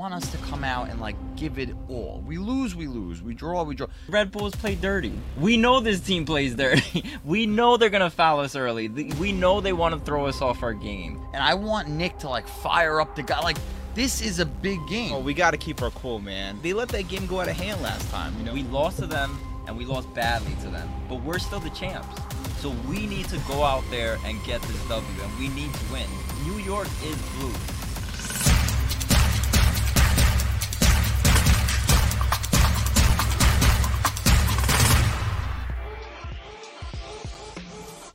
want us to come out and like give it all. We lose, we lose. We draw, we draw. Red Bulls play dirty. We know this team plays dirty. we know they're gonna foul us early. We know they want to throw us off our game. And I want Nick to like fire up the guy. Like this is a big game. Oh, we got to keep our cool, man. They let that game go out of hand last time. You know, We lost to them and we lost badly to them, but we're still the champs. So we need to go out there and get this W, and we need to win. New York is blue.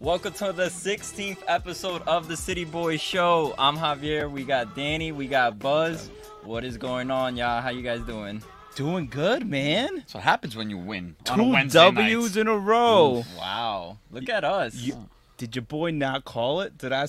Welcome to the 16th episode of the City Boys Show. I'm Javier. We got Danny. We got Buzz. What is going on, y'all? How you guys doing? doing good, man. That's what happens when you win on a Two Wednesday W's night. in a row. Wow. Look at us. You- Did your boy not call it? Did I Oh,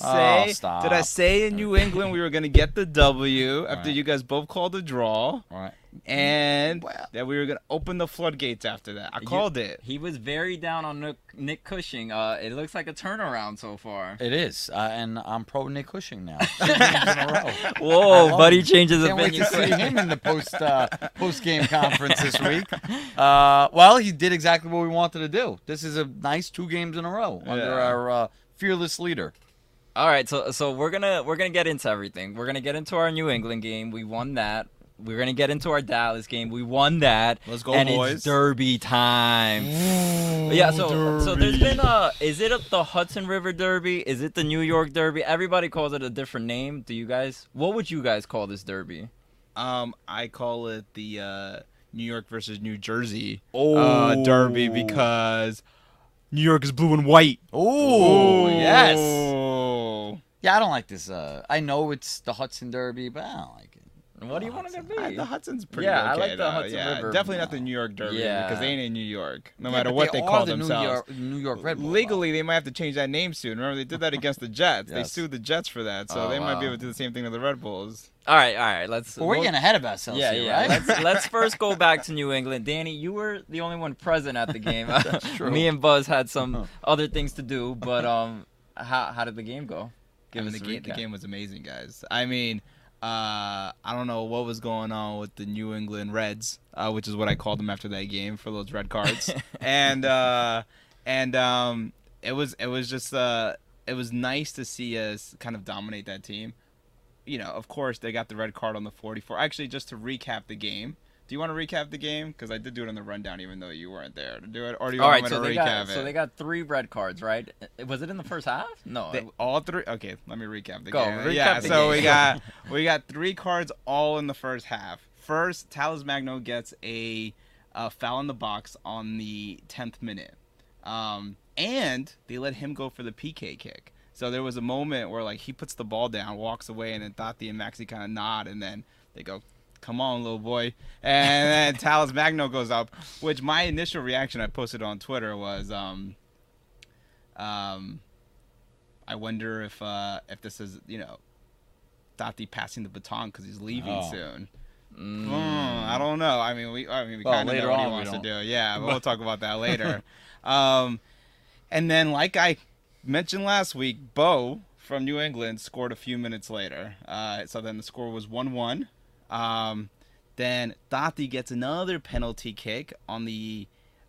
say? stop. Did I say in New England we were gonna get the W after Right. you guys both called the draw, All right. And Well- that we were gonna open the floodgates after that? I You- called it. He was very down on Nick, Nick Cushing. Uh, it looks like a turnaround so far. It is, uh, and I'm pro Nick Cushing now. Two games in a row. I Whoa, love buddy him. changes Can't wait opinion. to see him in the post uh, post game conference this week. Uh, well, he did exactly what we wanted to do. This is a nice two games in a row under our uh, fearless leader. All right, so so we're gonna we're gonna get into everything. We're gonna get into our New England game. We won that. We're gonna get into our Dallas game. We won that. Let's go, and boys. it's Derby time. yeah, so so there's been a is it a, the Hudson River Derby? Is it the New York Derby? Everybody calls it a different name. Do you guys? What would you guys call this Derby? Um, I call it the uh, New York versus New Jersey Oh. uh, Derby because New York is blue and white. Oh, yes. Yeah, I don't like this. Uh, I know it's the Hudson Derby, but I don't like it. What do you want it to be? Uh, the Hudson's pretty Yeah, I okay, like the though. Hudson yeah, River. Definitely not the New York Derby Yeah. because they ain't in New York. No Yeah, matter what they, are call the themselves. New York, New York Red Bull. Legally, they might have to change that name soon. Remember, they did that against the Jets. They sued the Jets for that, so Oh, they might be able to do the same thing to the Red Bulls. All right, all right. Let's. Well, we're we'll- getting ahead of ourselves Yeah, here, yeah. right? Let's let's first go back to New England. Danny, you were the only one present at the game. That's true. Me and Buzz had some other things to do, but um, how how did the game go? I mean, us the, game, the game was amazing, guys. I mean, uh, I don't know what was going on with the New England Reds, uh, which is what I called them after that game for those red cards, and uh, and um, it was it was just uh, it was nice to see us kind of dominate that team. You know, of course, they got the red card on the 44. Actually, just to recap the game. Do you want to recap the game? Because I did do it on the rundown, even though you weren't there to do it. Or do you All want right, me so to they recap got it? so they got three red cards, right? Was it in the first half? No. They, all three. Okay, let me recap the Go, game. recap yeah, the so game. we got we got three cards all in the first half. First, Talles Magno gets a, uh foul in the box on the tenth minute, um, and they let him go for the PK kick. So there was a moment where like he puts the ball down, walks away, and then Tati and Maxi kind of nod, and then they go, "Come on, little boy," and then Talles Magno goes up. Which my initial reaction I posted on Twitter was, um, um, I wonder if uh, if this is you know Tati passing the baton because he's leaving Oh. soon. Mm. Hmm, I don't know. I mean, we I mean we Well, kind of know what he wants to do. Yeah, but we'll talk about that later. um, and then like I mentioned last week, Bou from New England scored a few minutes later. Uh, so then the score was one one. Um, then Tati gets another penalty kick on the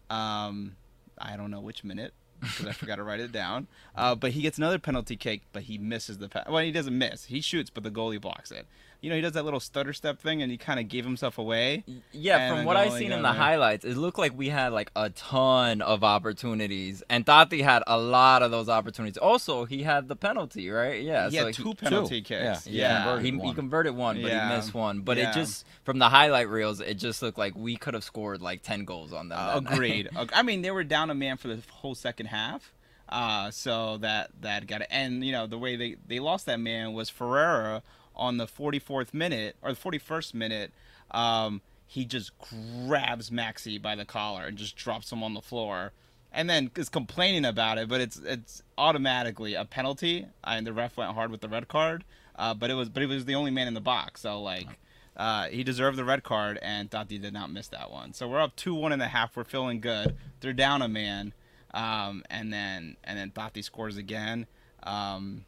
um, I don't know which minute because I forgot to write it down. Uh, but he gets another penalty kick, but he misses the. Pa- well, he doesn't miss. He shoots, but the goalie blocks it. You know, he does that little stutter step thing, and he kind of gave himself away. Yeah, from what I've seen in the there- highlights, it looked like we had like a ton of opportunities, and Tati had a lot of those opportunities. Also, he had the penalty, right? Yeah, he so had two penalty kicks. Yeah. Yeah, converted he, he converted one, but Yeah. he missed one. But Yeah. it just from the highlight reels, it just looked like we could have scored like ten goals on them. Uh, that agreed. Ag- I mean, they were down a man for the whole second half. Uh, so that that got it. And you know, the way they they lost that man was Ferreira on the 44th minute or the 41st minute. Um, he just grabs Maxi by the collar and just drops him on the floor, and then is complaining about it. But it's it's automatically a penalty, and the ref went hard with the red card. Uh, but it was but he was the only man in the box, so like. Uh, he deserved the red card, and Tati did not miss that one. So we're up two one and a half. We're feeling good. They're down a man, um, and then and then Tati scores again, um,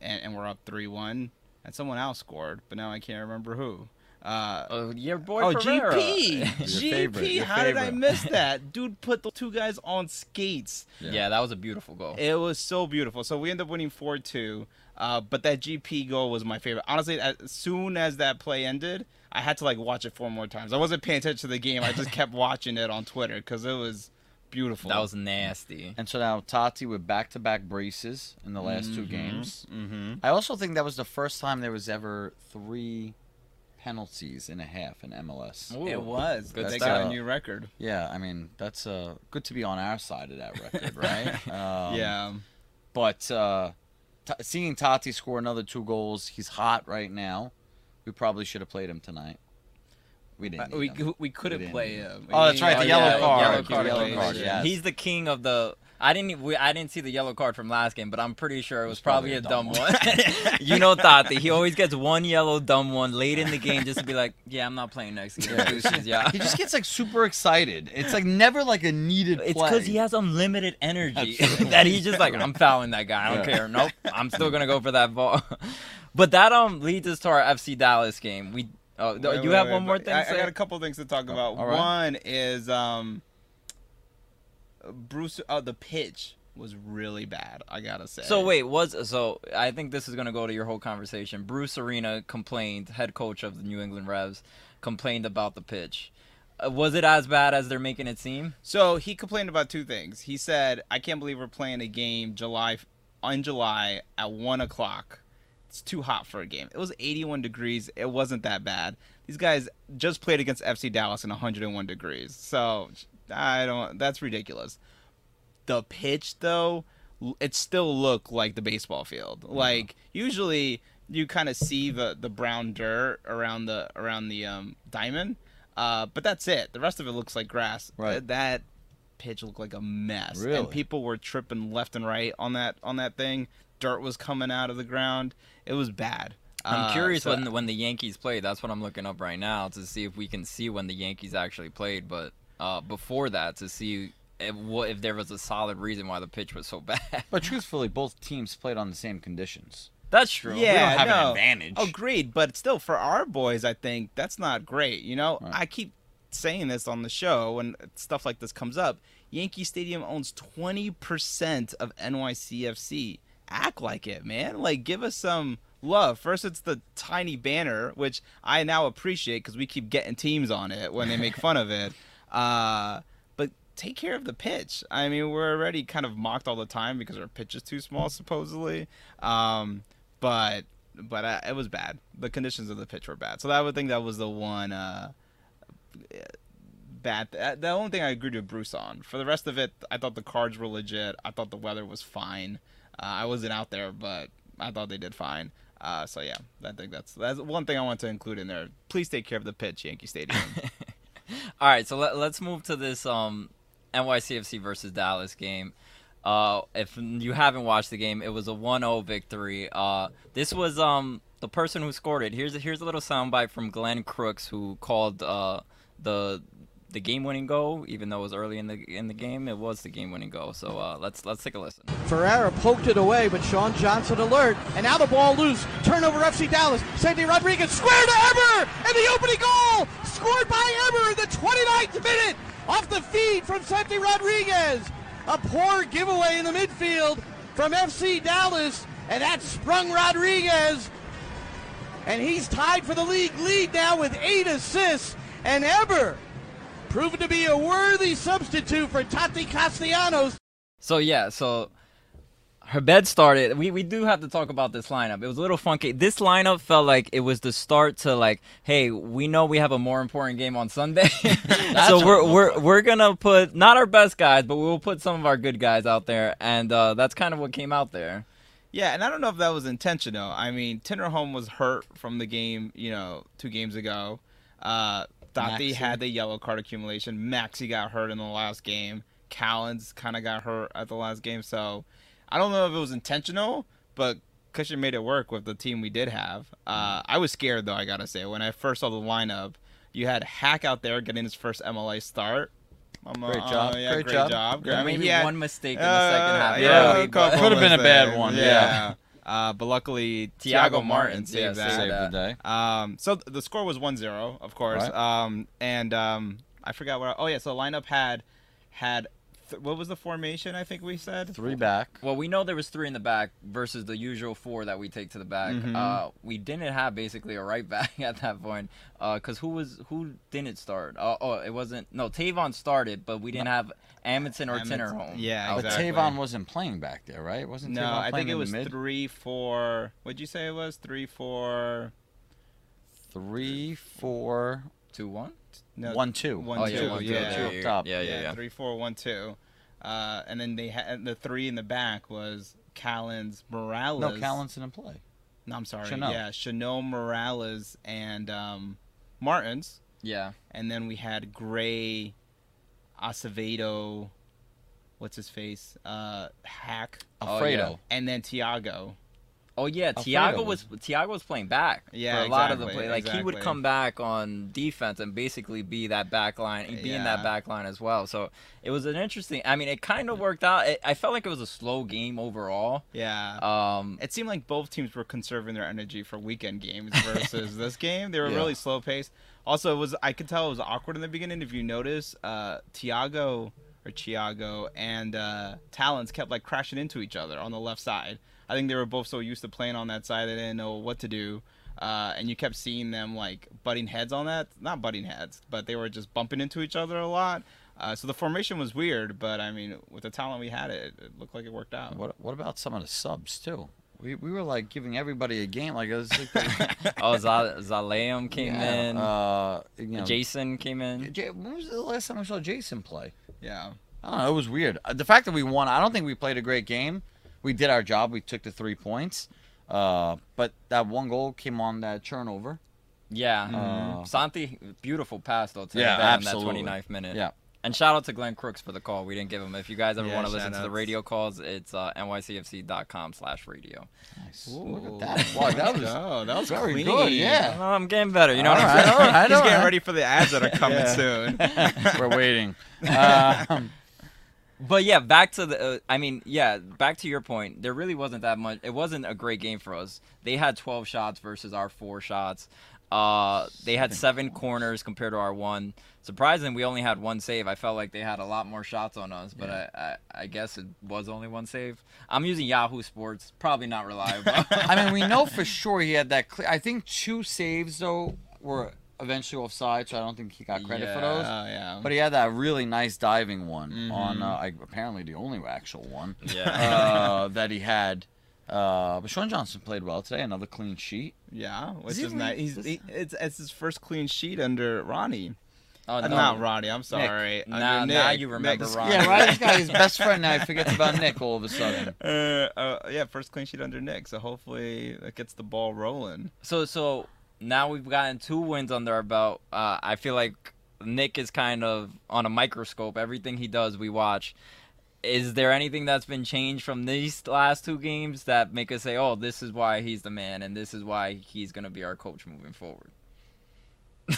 and, and we're up three one. And someone else scored, but now I can't remember who. Uh, Oh, your boy oh, Pereira. GP, Your GP. favorite, your how did I miss that? Dude put the two guys on skates. yeah. that was a beautiful goal. It was so beautiful. So we ended up winning four two. Uh, but that GP goal was my favorite. Honestly, as soon as that play ended, I had to like watch it four more times. I wasn't paying attention to the game. I just kept watching it on Twitter because it was beautiful. that was nasty. And so now Tati with back-to-back braces in the last two games. Mm-hmm. I also think that was the first time there was ever three penalties in a half in MLS. Ooh, It was. Good they got a new record. Yeah, I mean that's uh, good to be on our side of that record, right? Um, yeah. But uh, t- seeing Tati score another two goals, he's hot right now. We probably should have played him tonight. We didn't. Uh, need we him. we couldn't didn't play need him. Oh, that's right, the Oh, yellow yeah, card. Yellow card. yellow card, yes. He's the king of the. I didn't. we- I didn't see the yellow card from last game, but I'm pretty sure it was, probably, a dumb, one. you know, Tati. He always gets one yellow dumb one late in the game just to be like, "Yeah, I'm not playing next game." Yeah. He just gets like super excited. It's like never like a needed It's because he has unlimited energy that he's just like, I'm fouling that guy. I don't Yeah. care. Nope, I'm still gonna go for that ball. But that um leads us to our FC Dallas game. We oh, Wait, you wait, have wait, one more thing. I, I got a couple things to talk about. all right. One is um, Bruce. Oh, the pitch was really bad. I gotta say. So wait, was so I think this is gonna go to your whole conversation. Bruce Arena complained, head coach of the New England Revs, complained about the pitch. Uh, was it as bad as they're making it seem? So he complained about two things. He said, "I can't believe we're playing a game July on July at one o'clock. It's too hot for a game. It was 81 degrees. It wasn't that bad. These guys just played against FC Dallas in 101 degrees. So I don't. That's ridiculous. The pitch though, it still looked like the baseball field. Like usually you kind of see the the brown dirt around the around the um, diamond, uh, but that's it. The rest of it looks like grass. Right. Th- That pitch looked like a mess, Really? and people were tripping left and right on that on that thing. Dirt was coming out of the ground. It was bad. I'm Uh, curious so- when when the Yankees played. That's what I'm looking up right now to see if we can see when the Yankees actually played. But uh, before that, to see if, what if there was a solid reason why the pitch was so bad. But truthfully, both teams played on the same conditions. That's true. Yeah, have an no. advantage. Agreed, but still, for our boys, I think that's not great. You know, Right. I keep saying this on the show when stuff like this comes up. Yankee Stadium owns twenty percent of NYCFC. Act like it, man. Like, give us some love. First, it's the tiny banner, which I now appreciate because we keep getting teams on it when they make fun of it. Uh, but take care of the pitch. I mean, we're already kind of mocked all the time because our pitch is too small, supposedly. Um, but but uh, it was bad. The conditions of the pitch were bad. So I would think that was the one uh, bad. uh, The only thing I agreed with Bruce on. For the rest of it, I thought the cards were legit. I thought the weather was fine. Uh, I wasn't out there, but I thought they did fine. Uh, so yeah, I think that's that's one thing I want to include in there. Please take care of the pitch, Yankee Stadium. All right, so let, let's move to this um, NYCFC versus Dallas game. Uh, if you haven't watched the game, it was a 1-0 victory. Uh, this was um the person who scored it. Here's a, here's a little soundbite from Glenn Crooks who called uh the the game-winning goal, even though it was early in the in the game. It was the game-winning goal. So uh, let's let's take a listen. Ferreira poked it away, but Sean Johnson alert. And now the ball loose. Turnover FC Dallas. Santi Rodriguez square to Heber! And the opening goal! Scored by Heber in the 29th minute! Off the feed from Santi Rodriguez. A poor giveaway in the midfield from FC Dallas. And that sprung Rodriguez. And he's tied for the league lead now with eight assists. And Heber proven to be a worthy substitute for Tati Castellanos. So yeah, so Heber started. We we do have to talk about this lineup. It was a little funky. This lineup felt like it was the start to like, hey, we know we have a more important game on Sunday, so we're we're we're gonna put not our best guys, but we'll put some of our good guys out there, and uh, that's kind of what came out there. Yeah, and I don't know if that was intentional. I mean, Tinnerholm was hurt from the game, you know, two games ago. Uh, Tati Maxi. had the yellow card accumulation. Maxi got hurt in the last game. Callens kind of got hurt at the last game. So I don't know if it was intentional, but Cushing made it work with the team we did have. Uh, I was scared, though, I got to say. When I first saw the lineup, you had Haak out there getting his first MLS start. I'm, uh, Great job. uh, yeah, Great great, job. job. Yeah, I mean, maybe he had- one mistake in the uh, second half. yeah, early, a couple but- Could have been a bad one, Yeah. Uh, but luckily, Thiago Thiago Martin Martin, saved yeah, that. Saved the day. Um, so th- the score was 1-0, of course. Right. Um, and um, I forgot what. I, oh yeah, so lineup had had th- what was the formation? I think we said Three back. Well, we know there was three in the back versus the usual four that we take to the back. Mhm. Uh, we didn't have basically a right back at that point. Because who was who didn't start? Uh, oh, it wasn't. No, Tayvon started, but we didn't have Amundsen or Amundsen- Tinnerholm. yeah, out But there. Tayvon wasn't playing back there, right? Wasn't No, Tayvon I think it was the mid? three, four. What'd you say it was? Three, four. Three, four, two one. No, one, two. one, Oh two, yeah, one two, yeah. two up top. Yeah, yeah, yeah. Three, four, one, two. Uh, and then they had the three in the back was Callens, Morales. No, Callan's didn't play. No, I'm sorry. Chanel. Yeah, Chanel Morales and um, Martins. Yeah. And then we had Gray, Acevedo, what's his face? Uh, Haak, Oh, Alfredo. and then Thiago. Oh yeah, Thiago was Thiago was playing back Yeah, for a lot of the play. Like he would come back on defense and basically be that back line, be in that back line as well. So it was an interesting. I mean, it kind of worked out. It, I felt like it was a slow game overall. Yeah. Um, It seemed like both teams were conserving their energy for weekend games versus this game. They were Yeah. really slow paced. Also, it was I could tell it was awkward in the beginning. If you notice, uh, Thiago or Thiago and uh, Talons kept like crashing into each other on the left side. I think they were both so used to playing on that side they didn't know what to do. Uh, and you kept seeing them like butting heads on that. Not butting heads, but they were just bumping into each other a lot. Uh, so the formation was weird, but I mean, with the talent we had, it, it looked like it worked out. What What about some of the subs too? We, we were like giving everybody a game like it was like oh, Za- Zelalem came Yeah, in. Uh, you know, Jason came in. J- when was the last time I saw Jason play? Yeah. I don't know. It was weird. Uh, The fact that we won, I don't think we played a great game. We did our job. We took the three points. Uh, but that one goal came on that turnover. Yeah. Mhm. Santi, beautiful pass though. To Yeah, Ben in that absolutely. 29th minute. Yeah. And shout out to Glenn Crooks for the call. We didn't give him. If you guys ever Yeah, want to listen to the radio calls, it's uh, nycfc.com slash radio. Nice. Ooh. Look at that. Wow, that was Oh, that was very clean. good. Yeah. Oh, I'm getting better. You know All what I'm saying? all right, He's all getting ready for the ads that are coming soon. We're waiting. Um, But yeah, back to the. Uh, I mean, yeah, back to your point. There really wasn't that much. It wasn't a great game for us. They had 12 shots versus our four shots. Uh, they had seven corners compared to our one. Surprisingly, we only had one save. I felt like they had a lot more shots on us, but I, I, I guess it was only one save. I'm using Yahoo Sports. Probably not reliable. I mean, we know for sure he had that. Clear, I think two saves though were eventually offside, so I don't think he got credit for those. Oh yeah. But he had that really nice diving one Mhm. on uh, I, apparently the only actual one yeah. uh, that he had. Uh, but Sean Johnson played well today. Another clean sheet. yeah, which Is he is nice. He's, he, it's it's his first clean sheet under Ronnie. Oh, Uh, no. Not Ronnie. I'm sorry. Under Now- now you remember Nick's- Ronnie. Yeah, right. This guy, his best friend now. He forgets about Nick all of a sudden. Uh, uh, yeah, first clean sheet under Nick. So hopefully that gets the ball rolling. So so now we've gotten two wins under our belt. Uh, I feel like Nick is kind of on a microscope. Everything he does, we watch. Is there anything that's been changed from these last two games that make us say, "Oh, this is why he's the man, and this is why he's gonna be our coach moving forward"?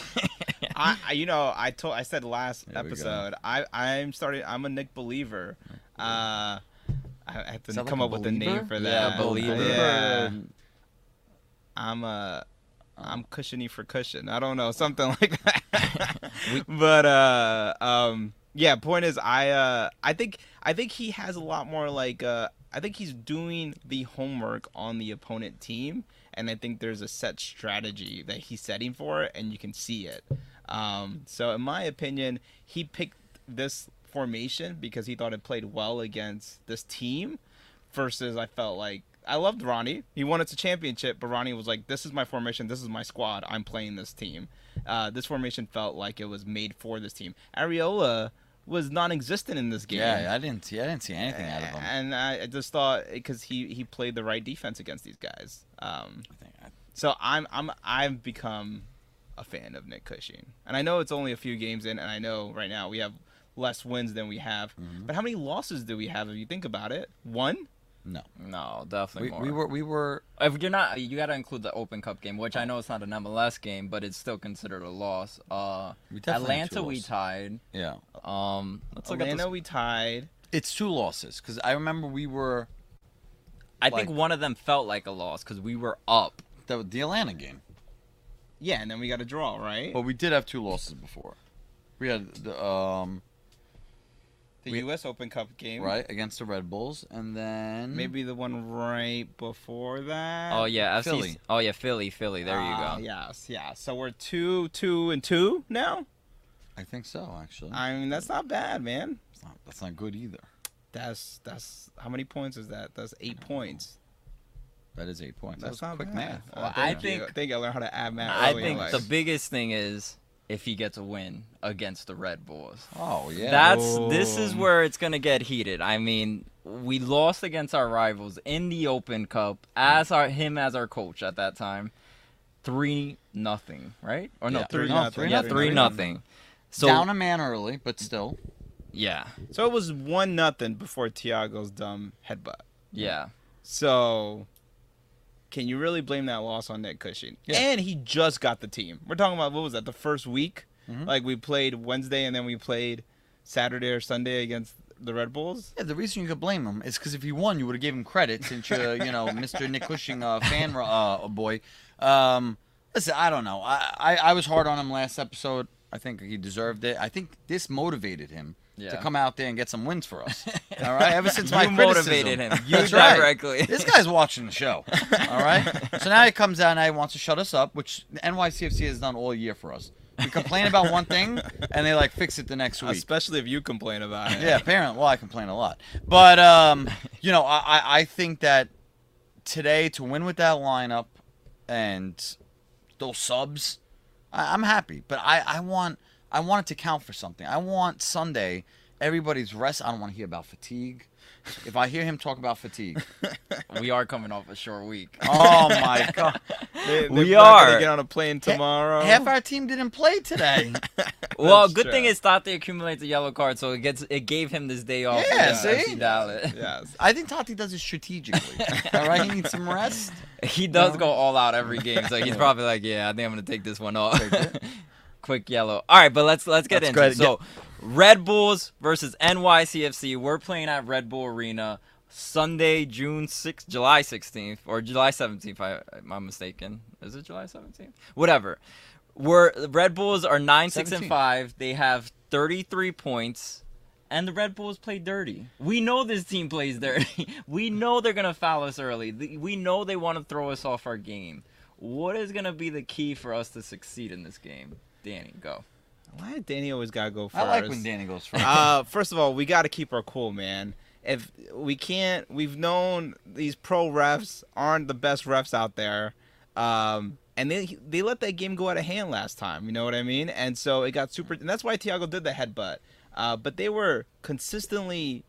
I, I, you know, I told, I said last There we go. episode, I, I'm starting. I'm a Nick believer. Uh, I have to come like up a with a name believer? for Yeah, that. believer. Yeah. I'm a I'm cushiony for cushion. I don't know, something like that. but uh um yeah, point is I uh I think I think he has a lot more like uh I think he's doing the homework on the opponent team and I think there's a set strategy that he's setting for it and you can see it. Um so in my opinion, he picked this formation because he thought it played well against this team versus I felt like I loved Ronnie. He won us a championship, but Ronnie was like, "This is my formation. This is my squad. I'm playing this team." Uh, this formation felt like it was made for this team. Arriola was non-existent in this game. Yeah, I didn't see. I didn't see anything out of him. And I just thought because he he played the right defense against these guys. Um, I think I- so I'm I'm I've become a fan of Nick Cushing, and I know it's only a few games in, and I know right now we have less wins than we have. Mhm. But how many losses do we have if you think about it? One. No, No, definitely we, more. we were we were If you're not, you got to include the Open Cup game, which I know it's not an MLS game, but it's still considered a loss. Uh, we definitely had two Atlanta we tied. Yeah, Um, let's look at Atlanta we tied. it's two losses because I remember we were. I like, think one of them felt like a loss because we were up. the, the Atlanta game. Yeah, and then we got a draw, right? But we did have two losses before. We had the um the we- U.S. Open Cup game, right against the Red Bulls, and then Maybe the one right before that. Oh yeah, FC Philly. Oh yeah, Philly, Philly. There you Ah, go. Yes, yeah. So we're two, two, and two now. I think so actually. I mean, that's not bad, man. That's not, that's not good either. That's that's how many points is that? That's eight points. That is eight points. That's that was not quick bad. math. Well, thank I you. think- I think I learned how to add math. I early in think life. the biggest thing is if he gets a win against the Red Bulls. Oh yeah. That's this is oh. where it's gonna get heated. I mean, we lost against our rivals in the Open Cup as our him as our coach at that time. Three nothing, right? Or no, Yeah. three, Three nothing. Yeah, Three three nothing. nothing. So down a man early, but still. yeah, So it was one nothing before Thiago's dumb headbutt. yeah. So can you really blame that loss on Nick Cushing? Yeah. And he just got the team. We're talking about what was that? The first week? Mhm. Like we played Wednesday and then we played Saturday or Sunday against the Red Bulls. Yeah, the reason you could blame him is because if he won, you would have gave him credit since you're, you know, Mr. Nick Cushing uh, fan uh, boy. Um, listen, I don't know. I, I I was hard on him last episode. I think he deserved it. I think this motivated him to come out there and get some wins for us. All right, ever since You my criticism. motivated him. You That's right. This guy's watching the show. All right. So now he comes out and he wants to shut us up, which NYCFC has done all year for us. We complain about one thing and they like fix it the next week. Especially if you complain about it. Yeah, apparently. Well, I complain a lot, but um, you know, I I- I think that today to win with that lineup and those subs, I, I'm happy. But I I want I want it to count for something. I want Sunday everybody's rest. I don't want to hear about fatigue. If I hear him talk about fatigue, we are coming off a short week. oh my god, They, We they're not are. get on a plane tomorrow. half our team didn't play today. well, That's good thing true. is Tati accumulates a yellow card, so it gets it gave him this day off. Yeah, against see? Dallas. yes. I think Tati does it strategically. All right, he needs some rest. He does No. go all out every game, so he's probably like, "Yeah, I think I'm gonna take this one off." Quick yellow. All right, but let's let's get Let's into it. So, Red Bulls versus NYCFC. We're playing at Red Bull Arena Sunday, June 6th, July 16th, or July 17th. I, am mistaken? Is it July 17th? Whatever. We're Red Bulls are nine six and five. They have 33 points. And the Red Bulls play dirty. We know this team plays dirty. we know they're gonna foul us early. We know they want to throw us off our game. What is gonna be the key for us to succeed in this game? Danny, go. Why did Danny always gotta go first? I like when Danny goes first. uh, first of all, we got to keep our cool, man. If we can't, we've known these pro refs aren't the best refs out there, um, and they they let that game go out of hand last time. You know what I mean? And so it got super, and that's why Thiago did the headbutt. Uh, but they were consistently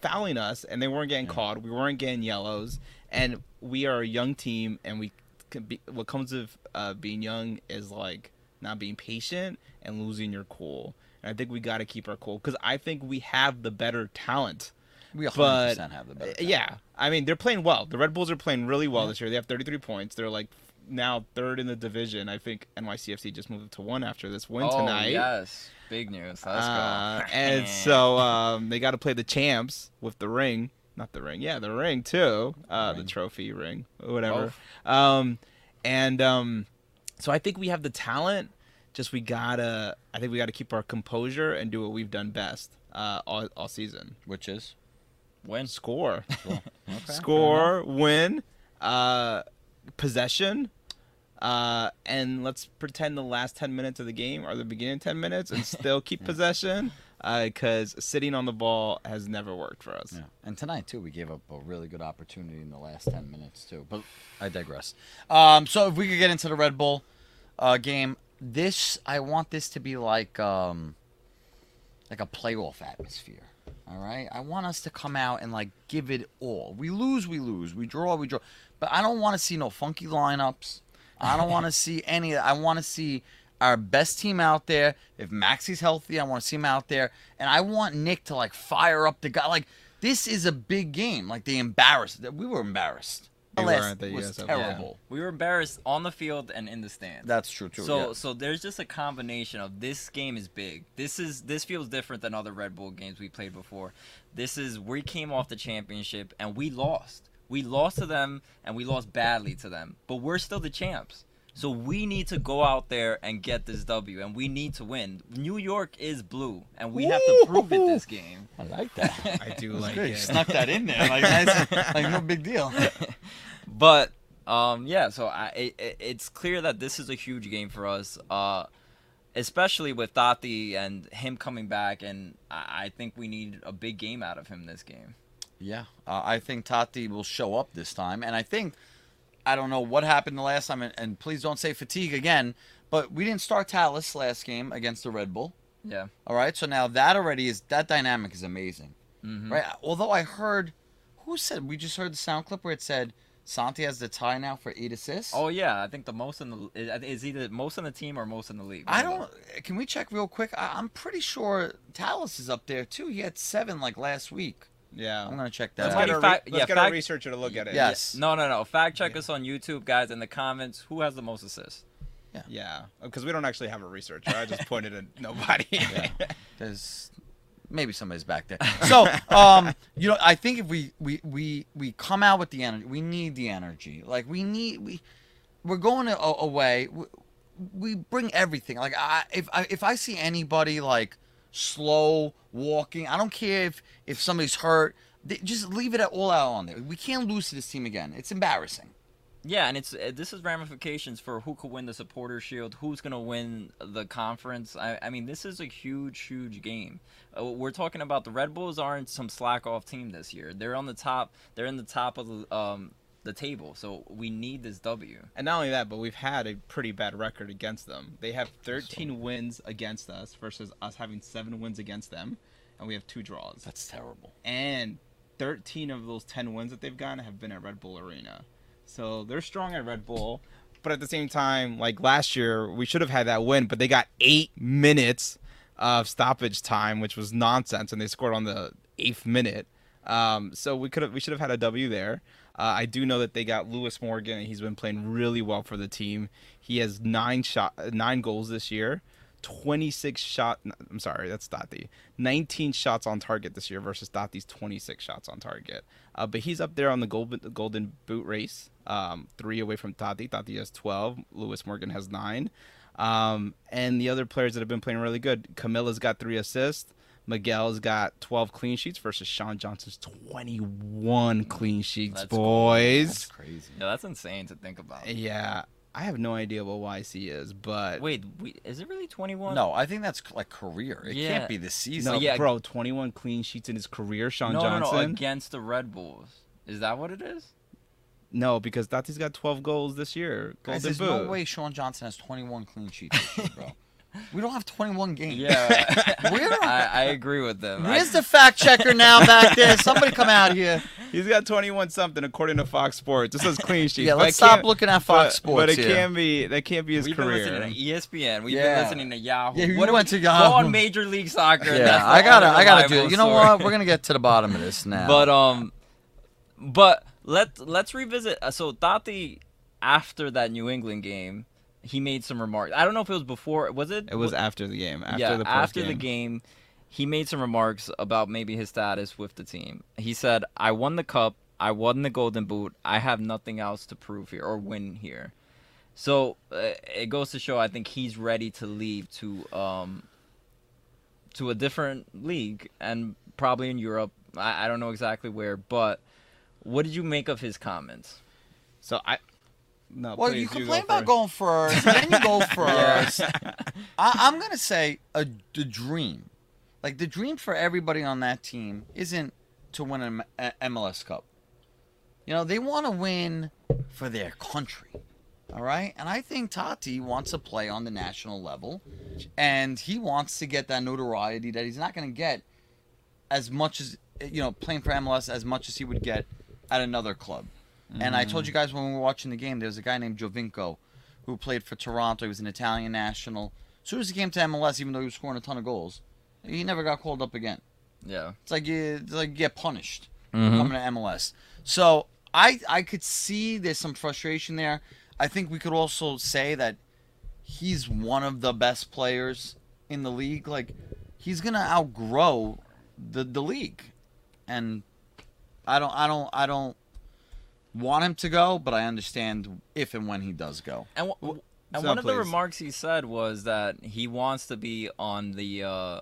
fouling us, and they weren't getting Yeah. caught. We weren't getting yellows, and we are a young team, and we can be, what comes of uh, being young is like not being patient and losing your cool. And I think we got to keep our cool because I think we have the better talent. we 100% but- have the better. Uh, talent. Yeah, I mean they're playing well. The Red Bulls are playing really well Yeah. this year. They have 33 points. They're like now third in the division. I think NYCFC just moved to one after this win oh, tonight. yes. Big news. Let's Uh, go. and so um, they got to play the champs with the ring, not the ring, yeah, the ring too, uh, the trophy ring, whatever. Um, and um, so I think we have the talent. Just we gotta, I think we gotta keep our composure and do what we've done best uh, all, all season. Which is? Win. Score, Okay, score, win, uh, possession. Uh, and let's pretend the last 10 minutes of the game are the beginning 10 minutes and still keep possession because sitting on the ball has never worked for us. Yeah. And tonight too, we gave up a really good opportunity in the last ten minutes too. But I digress. Um, so if we could get into the Red Bull uh, game, this I want this to be like um, like a playoff atmosphere. All right, I want us to come out and like give it all. We lose, we lose. We draw, we draw. But I don't want to see no funky lineups. I don't want to see any. I want to see our best team out there. If Maxi's healthy, I want to see him out there, and I want Nick to like fire up the guy. Like this is a big game. Like they embarrassed. We were embarrassed. We Dallas were the was US Open. terrible. We were embarrassed on the field and in the stands. That's true too. so yeah. so there's just a combination of this game is big. This is this feels different than other Red Bull games we played before. This is we came off the championship and we lost. We lost to them and we lost badly to them. But we're still the champs. So we need to go out there and get this W and we need to win. New York is blue and we have to prove it this game. I like that. I do That's like good. You it. snuck that in there, like nice, like no big deal. But um, yeah, so I, it, it- it's clear that this is a huge game for us, uh, especially with Tati and him coming back, and I, I think we need a big game out of him this game. Yeah, uh, I think Tati will show up this time, and I think I don't know what happened the last time, and, and please don't say fatigue again. But we didn't start Talles last game against the Red Bull. Yeah. All right, so now that already is that dynamic is amazing, Mhm. right? Although I heard, who said we just heard the sound clip where it said Santi has the tie now for eight assists. Oh yeah, I think the most in the is- either most in the team or most in the league. I don't. Can we check real quick? I, I'm pretty sure Talles is up there too. He had seven like last week. Yeah. I'm gonna check Let's that get, a, fact- re- let's yeah, get a researcher to look at it. Yeah. those. Yes. No, no, no. Fact check us on YouTube, guys, in the comments. Who has the most assists? Yeah, Yeah, because we don't actually have a researcher. I just pointed at nobody. There's maybe somebody's back there. So, um, you know, I think if we we we we come out with the energy, we need the energy. Like we need we we're going away. We, we bring everything. Like I if I if I see anybody like slow walking, I don't care if if somebody's hurt. They, just leave it all out on there. We can't lose to this team again. It's embarrassing. Yeah, and it's uh, this is ramifications for who could win the supporter shield, who's gonna win the conference. I, I mean, this is a huge, huge game. Uh, we're talking about the Red Bulls aren't some slack off team this year. They're on the top. They're in the top of the um the table. So we need this W. And not only that, but we've had a pretty bad record against them. They have 13 wins against us versus us having seven wins against them, and we have two draws. That's terrible. And 13 of those 10 wins that they've gotten have been at Red Bull Arena. So they're strong at Red Bull. But at the same time, like last year, we should have had that win, but they got eight minutes of stoppage time, which was nonsense, and they scored on the eighth minute. Um, so we could have, we should have had a W there. Uh, I do know that they got Lewis Morgan, and he's been playing really well for the team. He has nine shot, nine goals this year. 26 shot I'm sorry, that's Tati. 19 shots on target this year versus Tati's 26 shots on target. Uh, but he's up there on the golden golden boot race. Um, three away from Tati. Tati has 12. Lewis Morgan has nine. Um, and the other players that have been playing really good. Camilla's got three assists. Miguel's got 12 clean sheets versus Sean Johnson's 21 clean sheets, That's cool. boys. That's crazy. Yeah, that's insane to think about. Yeah, I have no idea what YC is, but Wait, we, is it really 21? No, I think that's like career. It Yeah. can't be the season. no, yeah. bro, 21 clean sheets in his career, Sean no, Johnson. no, no, against the Red Bulls. Is that what it is? No, because Tati's got 12 goals this year. Guys, Golden there's boot. no way Sean Johnson has 21 clean sheets this year, bro. we don't have 21 games. Yeah, Where- I, I agree with them. I- Where's the fact checker now back there? Somebody come out here. He's got 21 something according to Fox Sports. This is clean sheets. Yeah, let's stop looking at Fox but, Sports But it here. can't be. That can't be his We've been listening to ESPN. We've Yeah. been listening to Yahoo. Yeah, what do went we- to Yahoo. Go on Major League Soccer. Yeah, That's I gotta, I gotta do. it. You know source. what? We're gonna get to the bottom of this now. But um, but let let's revisit. uh, So Tati, after that New England game, he made some remarks. I don't know if it was before. Was it? It was after the game. After yeah, the after the post-game. game, he made some remarks about maybe his status with the team. He said, "I won the cup. I won the Golden Boot. I have nothing else to prove here or win here." So uh, it goes to show, I think he's ready to leave to um to a different league and probably in Europe. I, I don't know exactly where, but what did you make of his comments? So I. No, well, please, you complain about going first, then you go first. I, I'm gonna say a the dream, like the dream for everybody on that team, isn't to win an MLS Cup. You know, they want to win for their country. All right, and I think Tati wants to play on the national level, and he wants to get that notoriety that he's not going to get as much as you know playing for MLS as much as he would get at another club. And I told you guys when we were watching the game, there was a guy named Giovinco who played for Toronto. He was an Italian national. As soon as he came to MLS, even though he was scoring a ton of goals, he never got called up again. Yeah. It's like you, it's like you get punished Mhm. coming to MLS. So I I could see there's some frustration there. I think we could also say that he's one of the best players in the league. Like he's gonna outgrow the the league, and I don't I don't I don't want him to go, but I understand if and when he does go. And, w- and So, one of the remarks he said was that he wants to be on the uh,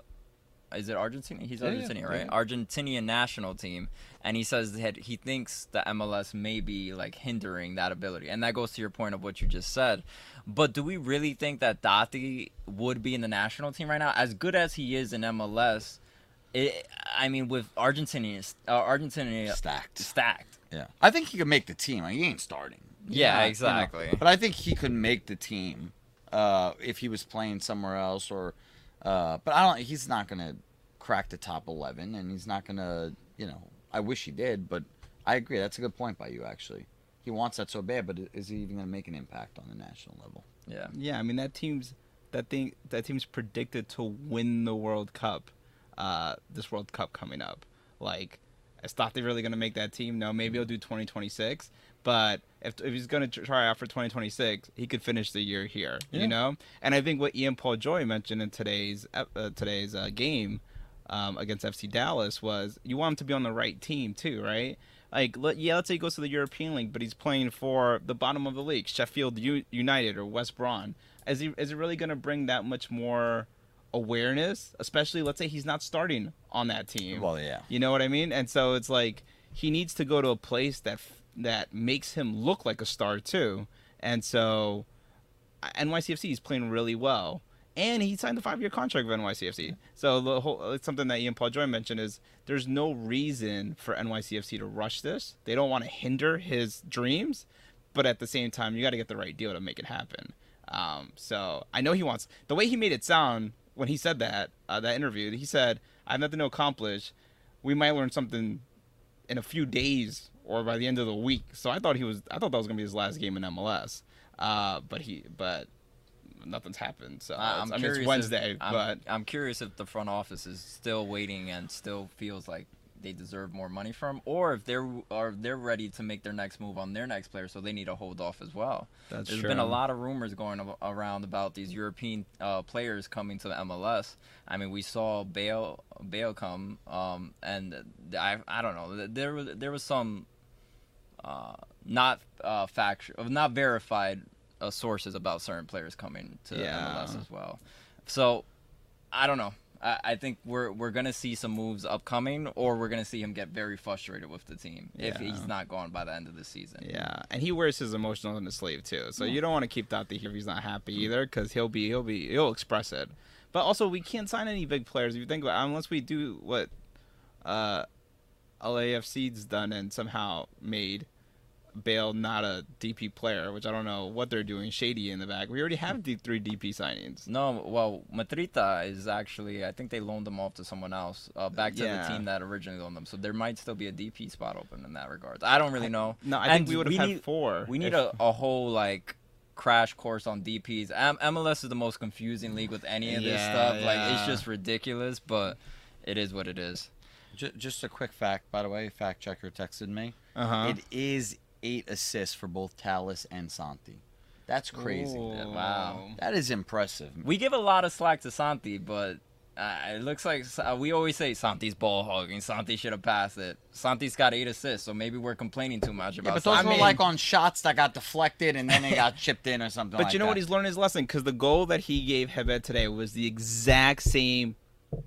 is it Argentina? He's Yeah, yeah, Argentinian, right? yeah. Argentinian national team, and he says that he thinks the MLS may be like hindering that ability, and that goes to your point of what you just said. But do we really think that Tati would be in the national team right now, as good as he is in MLS? It, I mean, with Argentina, uh, Argentina Stacked. stacked. Yeah, I think he could make the team. He ain't starting. Yeah, Not, you know, exactly. But I think he could make the team uh, if he was playing somewhere else, or. Uh, but I don't. He's not gonna crack the top eleven, and he's not gonna. You know, I wish he did, but I agree. That's a good point by you, actually. He wants that so bad, but is he even gonna make an impact on the national level? Yeah. Yeah, I mean that team's that thing that team's predicted to win the World Cup, uh, this World Cup coming up. Like, is Tati really gonna make that team? No, maybe he'll do 2026. But if, if he's gonna try out for 2026, he could finish the year here. Yeah. You know, and I think what Ian Paul Joy mentioned in today's uh, today's uh, game um, against FC Dallas was you want him to be on the right team too, right? Like, let, yeah, let's say he goes to the European League, but he's playing for the bottom of the league, Sheffield U- United or West Brom. Is he is it really going to bring that much more awareness? Especially, let's say he's not starting on that team. Well, yeah. You know what I mean? And so it's like he needs to go to a place that that makes him look like a star too. And so NYCFC is playing really well. And he signed a five-year contract with NYCFC. So the whole it's something that Ian Paul Joy mentioned is there's no reason for NYCFC to rush this. They don't want to hinder his dreams, but at the same time, you got to get the right deal to make it happen. Um, so I know he wants the way he made it sound when he said that uh, that interview. He said, "I have nothing to accomplish. We might learn something in a few days or by the end of the week." So I thought he was. I thought that was gonna be his last game in MLS. Uh, but he, but nothing's happened. So I- it's- I'm I mean, it's Wednesday, if, I'm, but I'm curious if the front office is still waiting and still feels like they deserve more money from, or if they're are they're ready to make their next move on their next player, so they need to hold off as well. that's There's been a lot of rumors going ab- around about these European uh, players coming to the MLS. I mean, we saw Bale Bale come, um, and I I don't know. There was there was some uh, not uh, factual, not verified uh, sources about certain players coming to Yeah. MLS as well. So I don't know. I, I think we're we're gonna see some moves upcoming, or we're gonna see him get very frustrated with the team if Yeah. he's not gone by the end of the season. Yeah, and he wears his emotions on his sleeve too. So you don't want to keep that here if he's not happy either, because he'll be he'll be he'll express it. But also, we can't sign any big players. If you think about, it, unless we do what uh, LAFC's done and somehow made Bale not a DP player, which I don't know what they're doing shady in the back. We already have D- three DP signings. No, well, Matarrita is actually. I think they loaned them off to someone else, uh, back to Yeah. the team that originally loaned them. So there might still be a DP spot open in that regard. I don't really know. No, I And think we would have had need, four. We need if- a, a whole like crash course on DPS. M- MLS is the most confusing league with any of this Yeah, stuff. Like it's just ridiculous, but it is what it is. J- just a quick fact, by the way. Fact checker texted me. Uh-huh. It is eight assists for both Talles and Santi. That's crazy. Ooh. Wow. That is impressive. We give a lot of slack to Santi, but uh, it looks like uh, we always say Santi's ball hogging. Santi should have passed it. Santi's got eight assists, so maybe we're complaining too much about. Yeah, about. but those Santi. were mean- like on shots that got deflected and then they got chipped in or something. But like you know that. what? He's learned his lesson because the goal that he gave Heber today was the exact same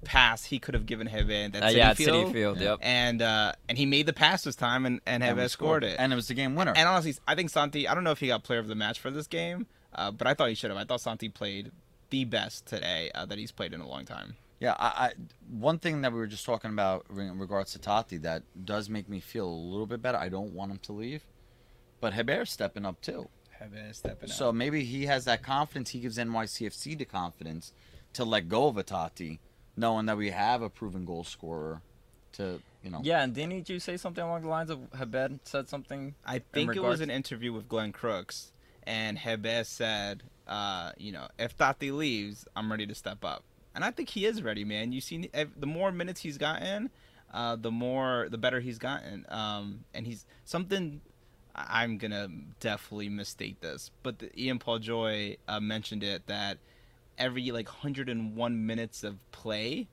pass he could have given Heber at Uh, Citi yeah, Field. Citi Field. Yep. And uh, and he made the pass this time, and and And scored it. and it was the game winner. And honestly, I think Santi. I don't know if he got player of the match for this game, uh, but I thought he should have. I thought Santi played the best today uh, that he's played in a long time. Yeah, I, I one thing that we were just talking about in regards to Tati that does make me feel a little bit better. I don't want him to leave, but Heber's stepping up too. Heber stepping up So maybe he has that confidence. He gives NYCFC the confidence to let go of a Tati, knowing that we have a proven goal scorer. To you know, Yeah, and didn't you say something along the lines of Heber said something? I think it was an interview with Glenn Crooks, and Hebes said, uh, you know, if Tati leaves, I'm ready to step up. And I think he is ready, man. You see, the more minutes he's gotten, uh, the more, the better he's gotten. Um, and he's something I- I'm gonna definitely misstate this, but the, Ian Paul Joy uh, mentioned it that every like 101 minutes of play,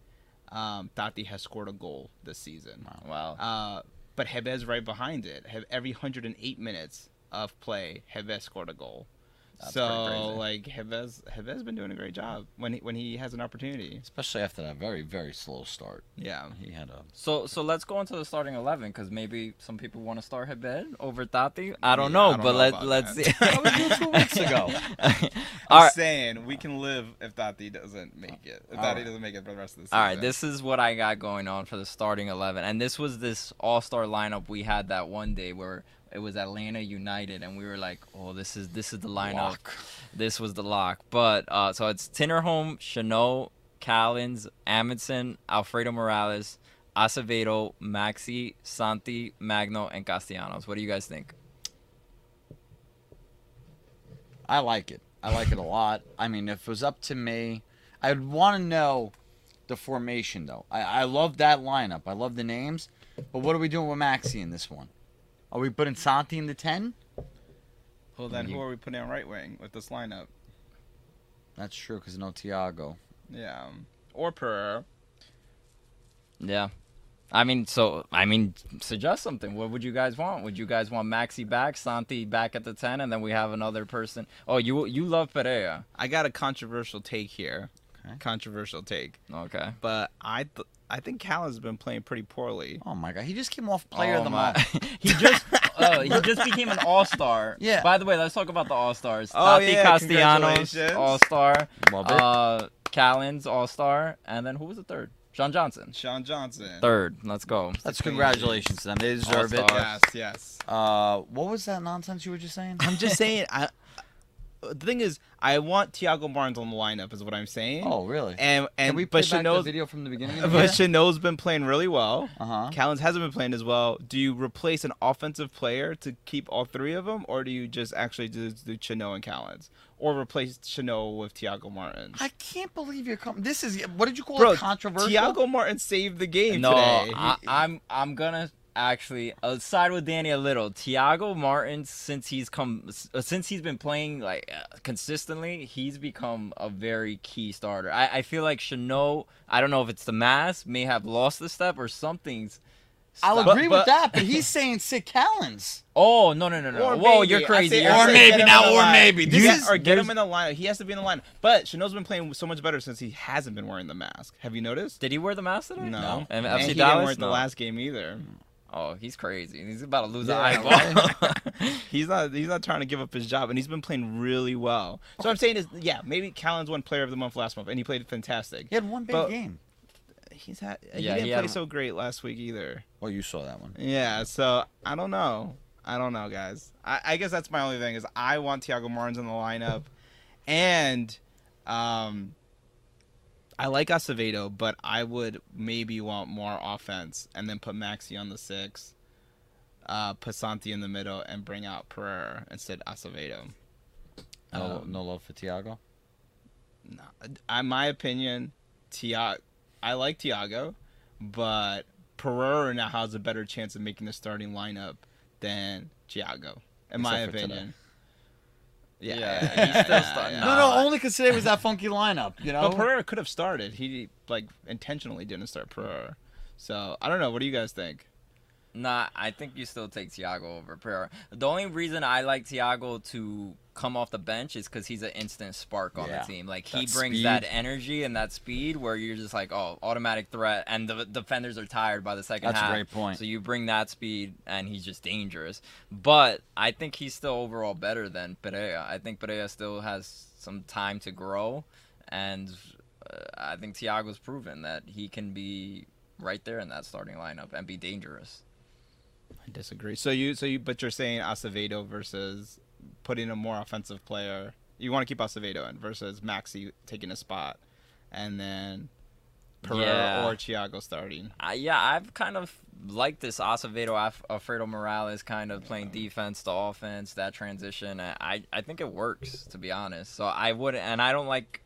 um, Tati has scored a goal this season. Wow. Uh, but Heber's right behind it. Have every 108 minutes of play, Heber's scored a goal. That's so pretty crazy. like Heber's, Heber's been doing a great job when he when he has an opportunity. Especially after that very, very slow start. Yeah. He had a. So so let's go into the starting eleven because maybe some people want to start Hebed over Tati. I don't Yeah, know, I don't but know let about let's that. see. That was you two weeks ago. I'm All right. saying we can live if Tati doesn't make it. If All Tati right. doesn't make it for the rest of the season. All right, this is what I got going on for the starting 11. And this was this all-star lineup we had that one day where it was Atlanta United and we were like, "Oh, this is this is the lineup. Lock. This was the lock." But uh so it's Tinnerholm, Chanot, Callens, Amundsen, Alfredo Morales, Acevedo, Maxi, Santi, Magno, and Castellanos. What do you guys think? I like it. I like it a lot. I mean, if it was up to me, I'd want to know the formation, though. I, I love that lineup. I love the names. But what are we doing with Maxi in this one? Are we putting Santi in the 10? Well, then You- who are we putting on right wing with this lineup? That's true, because no Tiago. Yeah. um, Or Pereira. Yeah. I mean, so I mean, suggest something. What would you guys want? Would you guys want Maxi back, Santi back at the ten, and then we have another person? Oh, you you love Pereira. I got a controversial take here. Okay. Controversial take. Okay. But I th- I think Callens been playing pretty poorly. Oh, my God. He just came off player of Oh the month. he just uh, he just became an all star. Yeah. By the way, let's talk about the all stars. Oh, Tati yeah, Castellanos, congratulations. all star. Love it. Uh, Callens, all star, and then who was the third? Sean Johnson. Sean Johnson. Third. Let's go. That's congratulations to them. They deserve it. All-star. Yes, yes. Uh, what was that nonsense you were just saying? I'm just saying. I. The thing is, I want Thiago Martins on the lineup. Is what I'm saying. Oh, really? And and Can we play but back the Chanot's video from the beginning? but Chanot's been playing really well. Uh huh. Callens hasn't been playing as well. Do you replace an offensive player to keep all three of them, or do you just actually do, do Chanot and Callens, or replace Chanot with Thiago Martin? I can't believe you're coming. This is what did you call Bro, it? Controversial. Thiago Martin saved the game No, today. I, I'm I'm gonna actually uh, side with Danny a little. Tiago Martin, since he's come, uh, since he's been playing like uh, consistently, he's become a very key starter. I, I feel like Chanot. I don't know if it's the mass may have lost the step or something's. I'll stopped- agree but- with that, but he's saying sit Callens. Oh no no no no! Or Whoa, maybe. you're crazy. say- You're Or crazy. maybe get now, or maybe. This This is, is- or get there's- him in the lineup. He has to be in the lineup. But Chanot's been playing so much better since he hasn't been wearing the mask. Have you noticed? Did he wear the mask today? No. And, And FC he Dallas. didn't wear it the last game either. Oh, he's crazy. He's about to lose Yeah, an eyeball. He's not. He's not trying to give up his job, and he's been playing really well. So I'm saying is, yeah, maybe Callens won Player of the Month last month, and he played fantastic. He had one big But- game. He's had. Yeah, he he didn't had- play so great last week either. Well, you saw that one. Yeah, so I don't know. I don't know, guys. I, I guess that's my only thing is I want Thiago Martins in the lineup, and um, I like Acevedo, but I would maybe want more offense, and then put Maxi on the six, uh, put in the middle, and bring out Pereira instead of Acevedo. No, Um, no love for Tiago. No, in my opinion, Tiago, I like Tiago, but Pereira now has a better chance of making the starting lineup than Thiago, in my Except today. opinion. Yeah, Yeah, yeah, he's still yeah, starting. yeah. No, no, only because today was that funky lineup. You know. But Pereira could have started. He like intentionally didn't start Pereira. So I don't know. What do you guys think? Nah, I think you still take Tiago over Pereira. The only reason I like Tiago to come off the bench is because he's an instant spark on Yeah. the team. Like he That brings speed. that energy and that speed where you're just like, oh, automatic threat, and the defenders are tired by the second That's a great point. So you bring that speed, and he's just dangerous. But I think he's still overall better than Pereira. I think Pereira still has some time to grow, and uh, I think Tiago's proven that he can be right there in that starting lineup and be dangerous. I disagree. So you, so you, but you're saying Acevedo versus putting a more offensive player. You want to keep Acevedo in versus Maxi taking a spot, and then Pereira Yeah. or Thiago starting. Uh, yeah, I've kind of liked this Acevedo, Af- Alfredo Morales kind of playing defense to offense, that transition. I, I think it works, to be honest. So I wouldn't, and I don't like,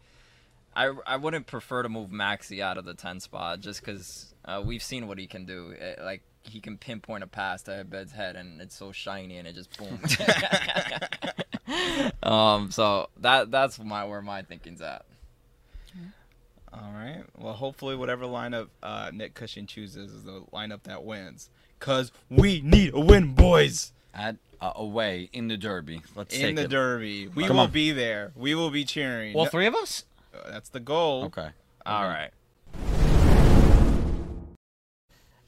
I, I wouldn't prefer to move Maxi out of the 10 spot just because uh, we've seen what he can do. It, like, he can pinpoint a pass to Abed's head, and it's so shiny, and it just boom. um, so that that's my where my thinking's at. All right. Well, hopefully, whatever lineup uh, Nick Cushing chooses is the lineup that wins. Cause we need a win, boys. At uh, away in the Derby. Let's In take the it. Derby, we Come will on. be there. We will be cheering. All three of us. uh, that's the goal. Okay. All right.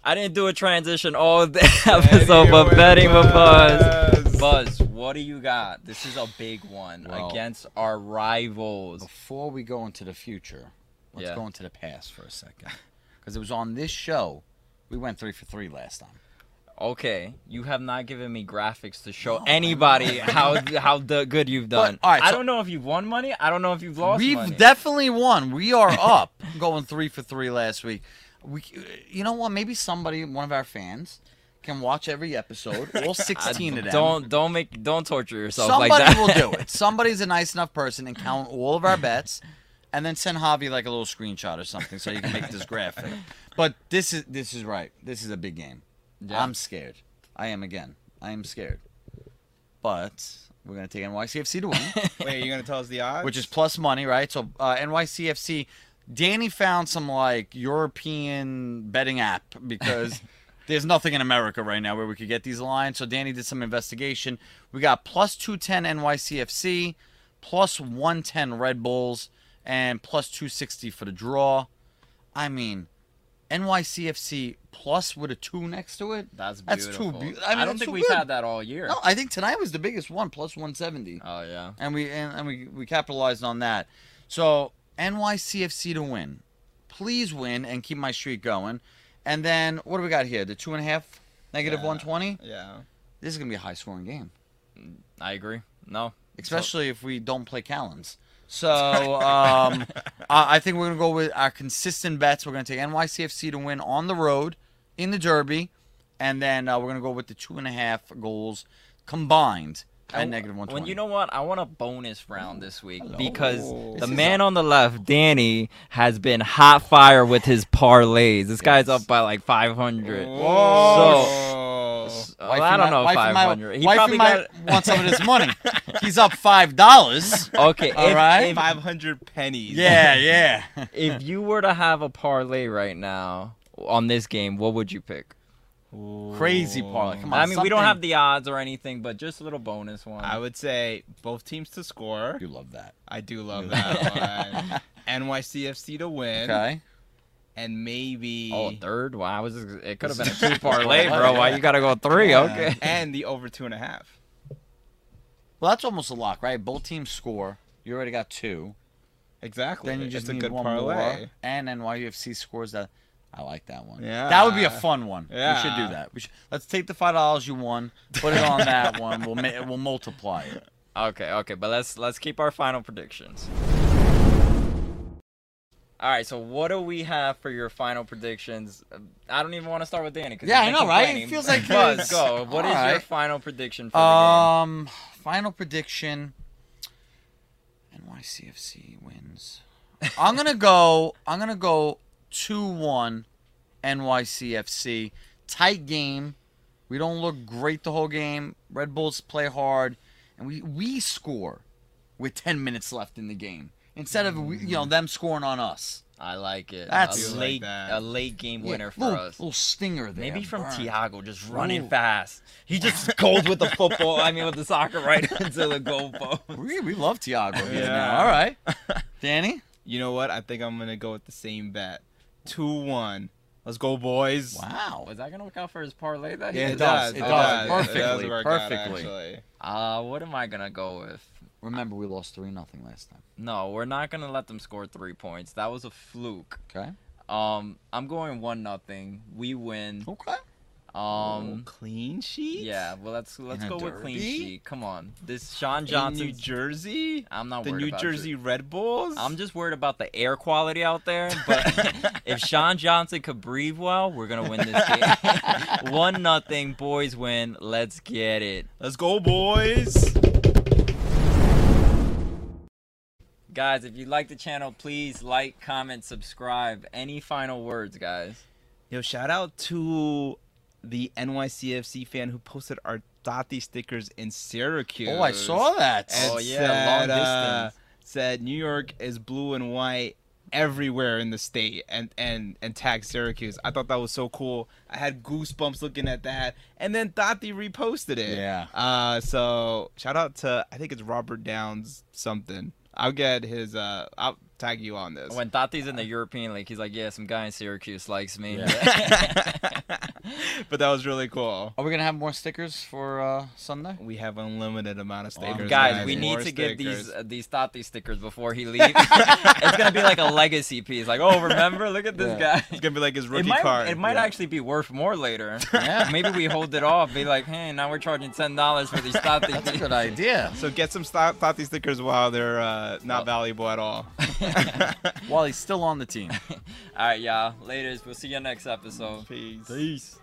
I didn't do a transition all the episode, but betting with Buzz. Buzz, what do you got? This is a big one Well- against our rivals. Before we go into the future, let's Yeah. go into the past for a second. Because it was on this show, we went three for three last time. Okay, you have not given me graphics to show anybody how how the good you've done. all right, I so- don't know if you've won money. I don't know if you've lost We've money. definitely won. We are up, going three for three last week. We, you know what? Maybe somebody, one of our fans, can watch every episode, all sixteen of them. Don't don't make don't torture yourself Somebody like that. will do it. Somebody's a nice enough person and count all of our bets, and then send Javi like a little screenshot or something so you can make this graphic. But this is this is right. This is a big game. Yeah. I'm scared. I am again. I am scared. But we're gonna take NYCFC to win, Wait, you're gonna tell us the odds? which is plus money, right? So uh, NYCFC. Danny found some like European betting app because there's nothing in America right now where we could get these lines. So Danny did some investigation. We got plus 210 NYCFC, plus 110 Red Bulls, and plus 260 for the draw. I mean, NYCFC plus with a two next to it. That's That's too beautiful. I mean, don't that's think we've good. had that all year. No, I think tonight was the biggest one, plus 170 Oh yeah. and we and, and we we capitalized on that. So NYCFC to win, please win and keep my streak going. And then what do we got here? The two and a half negative Yeah. one twenty. yeah. This is gonna be a high scoring game, I agree. No. especially if we don't play Callens. So um, I I think we're gonna go with our consistent bets. We're gonna take NYCFC to win on the road in the Derby, and then uh, we're gonna go with the two and a half goals combined I- at negative one twenty. When you know what, I want a bonus round this week oh, because Oh. the This is man on the left, Danny, has been hot fire with his parlays. This guy's up by like 500. Whoa. Well, I don't know, wifey might- 500. He wifey probably might got want some of this money. He's up five dollars. okay. All if, right. if, Five hundred pennies. Yeah, yeah. if you were to have a parlay right now on this game, what would you pick? Crazy parlay. Come on. I mean, we don't have the odds or anything, but just a little bonus one. I would say both teams to score. You love that. I do love that one. NYCFC to win. Okay. And maybe oh, a third? Wow, I was it could have been a two is- parlay, bro. Why you gotta go three? Yeah. Okay. and the over two and a half. Well, that's almost a lock, right? Both teams score. You already got two. Exactly. Then you just it's a need good one parlay. more. And NYFC scores that. I like that one. Yeah. That would be a fun one. Yeah. We should do that. We should. Let's take the five dollars you won, put it on that one. We'll ma- we'll multiply it. Okay, okay, but let's let's keep our final predictions. All right, so what do we have for your final predictions? I don't even want to start with Danny. 'cause Yeah, I know, right? It feels like Buzz, go. What is All your right. final prediction for the Um, final prediction. NYCFC wins. I'm gonna go. I'm gonna go two one. NYCFC tight game. We don't look great the whole game. Red Bulls play hard, and we we score with 10 minutes left in the game instead of we, you know mm-hmm. them scoring on us. I like it. That's- a I like that. a late game Yeah, winner for little, us. Little stinger there. Maybe from. Tiago, just running Ooh. fast. He just goes with the football. I mean, with the soccer right into the goalpost. We, we love Tiago Yeah. All right, Danny. You know what? I think I'm gonna go with the same bet. Two one. Let's go, boys. Wow. is that gonna work out for his parlay? That he Yeah, it, It does. does, it It does. does. Perfectly, It does work out, perfectly. actually. Uh, what am I gonna go with? Remember, we lost three nothing last time. No, we're not gonna let them score three points. That was a fluke. Okay. Um, I'm going one nothing. We win. Okay. Um, clean sheet. yeah. Well, let's let's go with clean sheet. Come on, this Sean In New Jersey. I'm not The New Jersey Jer- Red Bulls. I'm just worried about the air quality out there. But if Sean Johnson could breathe well, we're gonna win this game. One nothing, boys win. Let's get it, Let's go, boys. guys. If you like the channel, please like, comment, subscribe. Any final words, guys? Yo, shout out to the NYCFC fan who posted our stickers in Syracuse. Oh, I saw that. Oh, yeah, said, long uh, distance. said New York is blue and white everywhere in the state and and and tagged Syracuse. I thought that was so cool. I had goosebumps looking at that. And then Tati reposted it. Yeah. Uh so shout out to I think it's Robert Downs something. I'll get his uh I'll tag you on this. When Tati's in the European League, he's like, yeah, some guy in Syracuse likes me. but that was really cool. Are we gonna have more stickers for uh, Sunday? We have unlimited amount of stickers. Guys, we need More to get these uh, these Tati stickers before he leaves. it's gonna be like a legacy piece. Like, oh, remember? Look at this Yeah. guy. It's gonna be like his It rookie might, card. it might Yeah. actually be worth more later. Yeah. Maybe we hold it off. Be like, hey, now we're charging ten dollars for these Tati. That's a good idea. So get some st- Tati stickers while they're uh, not Oh. valuable at all. while he's still on the team. All right, y'all. Laters. We'll see you next episode. Peace. Peace.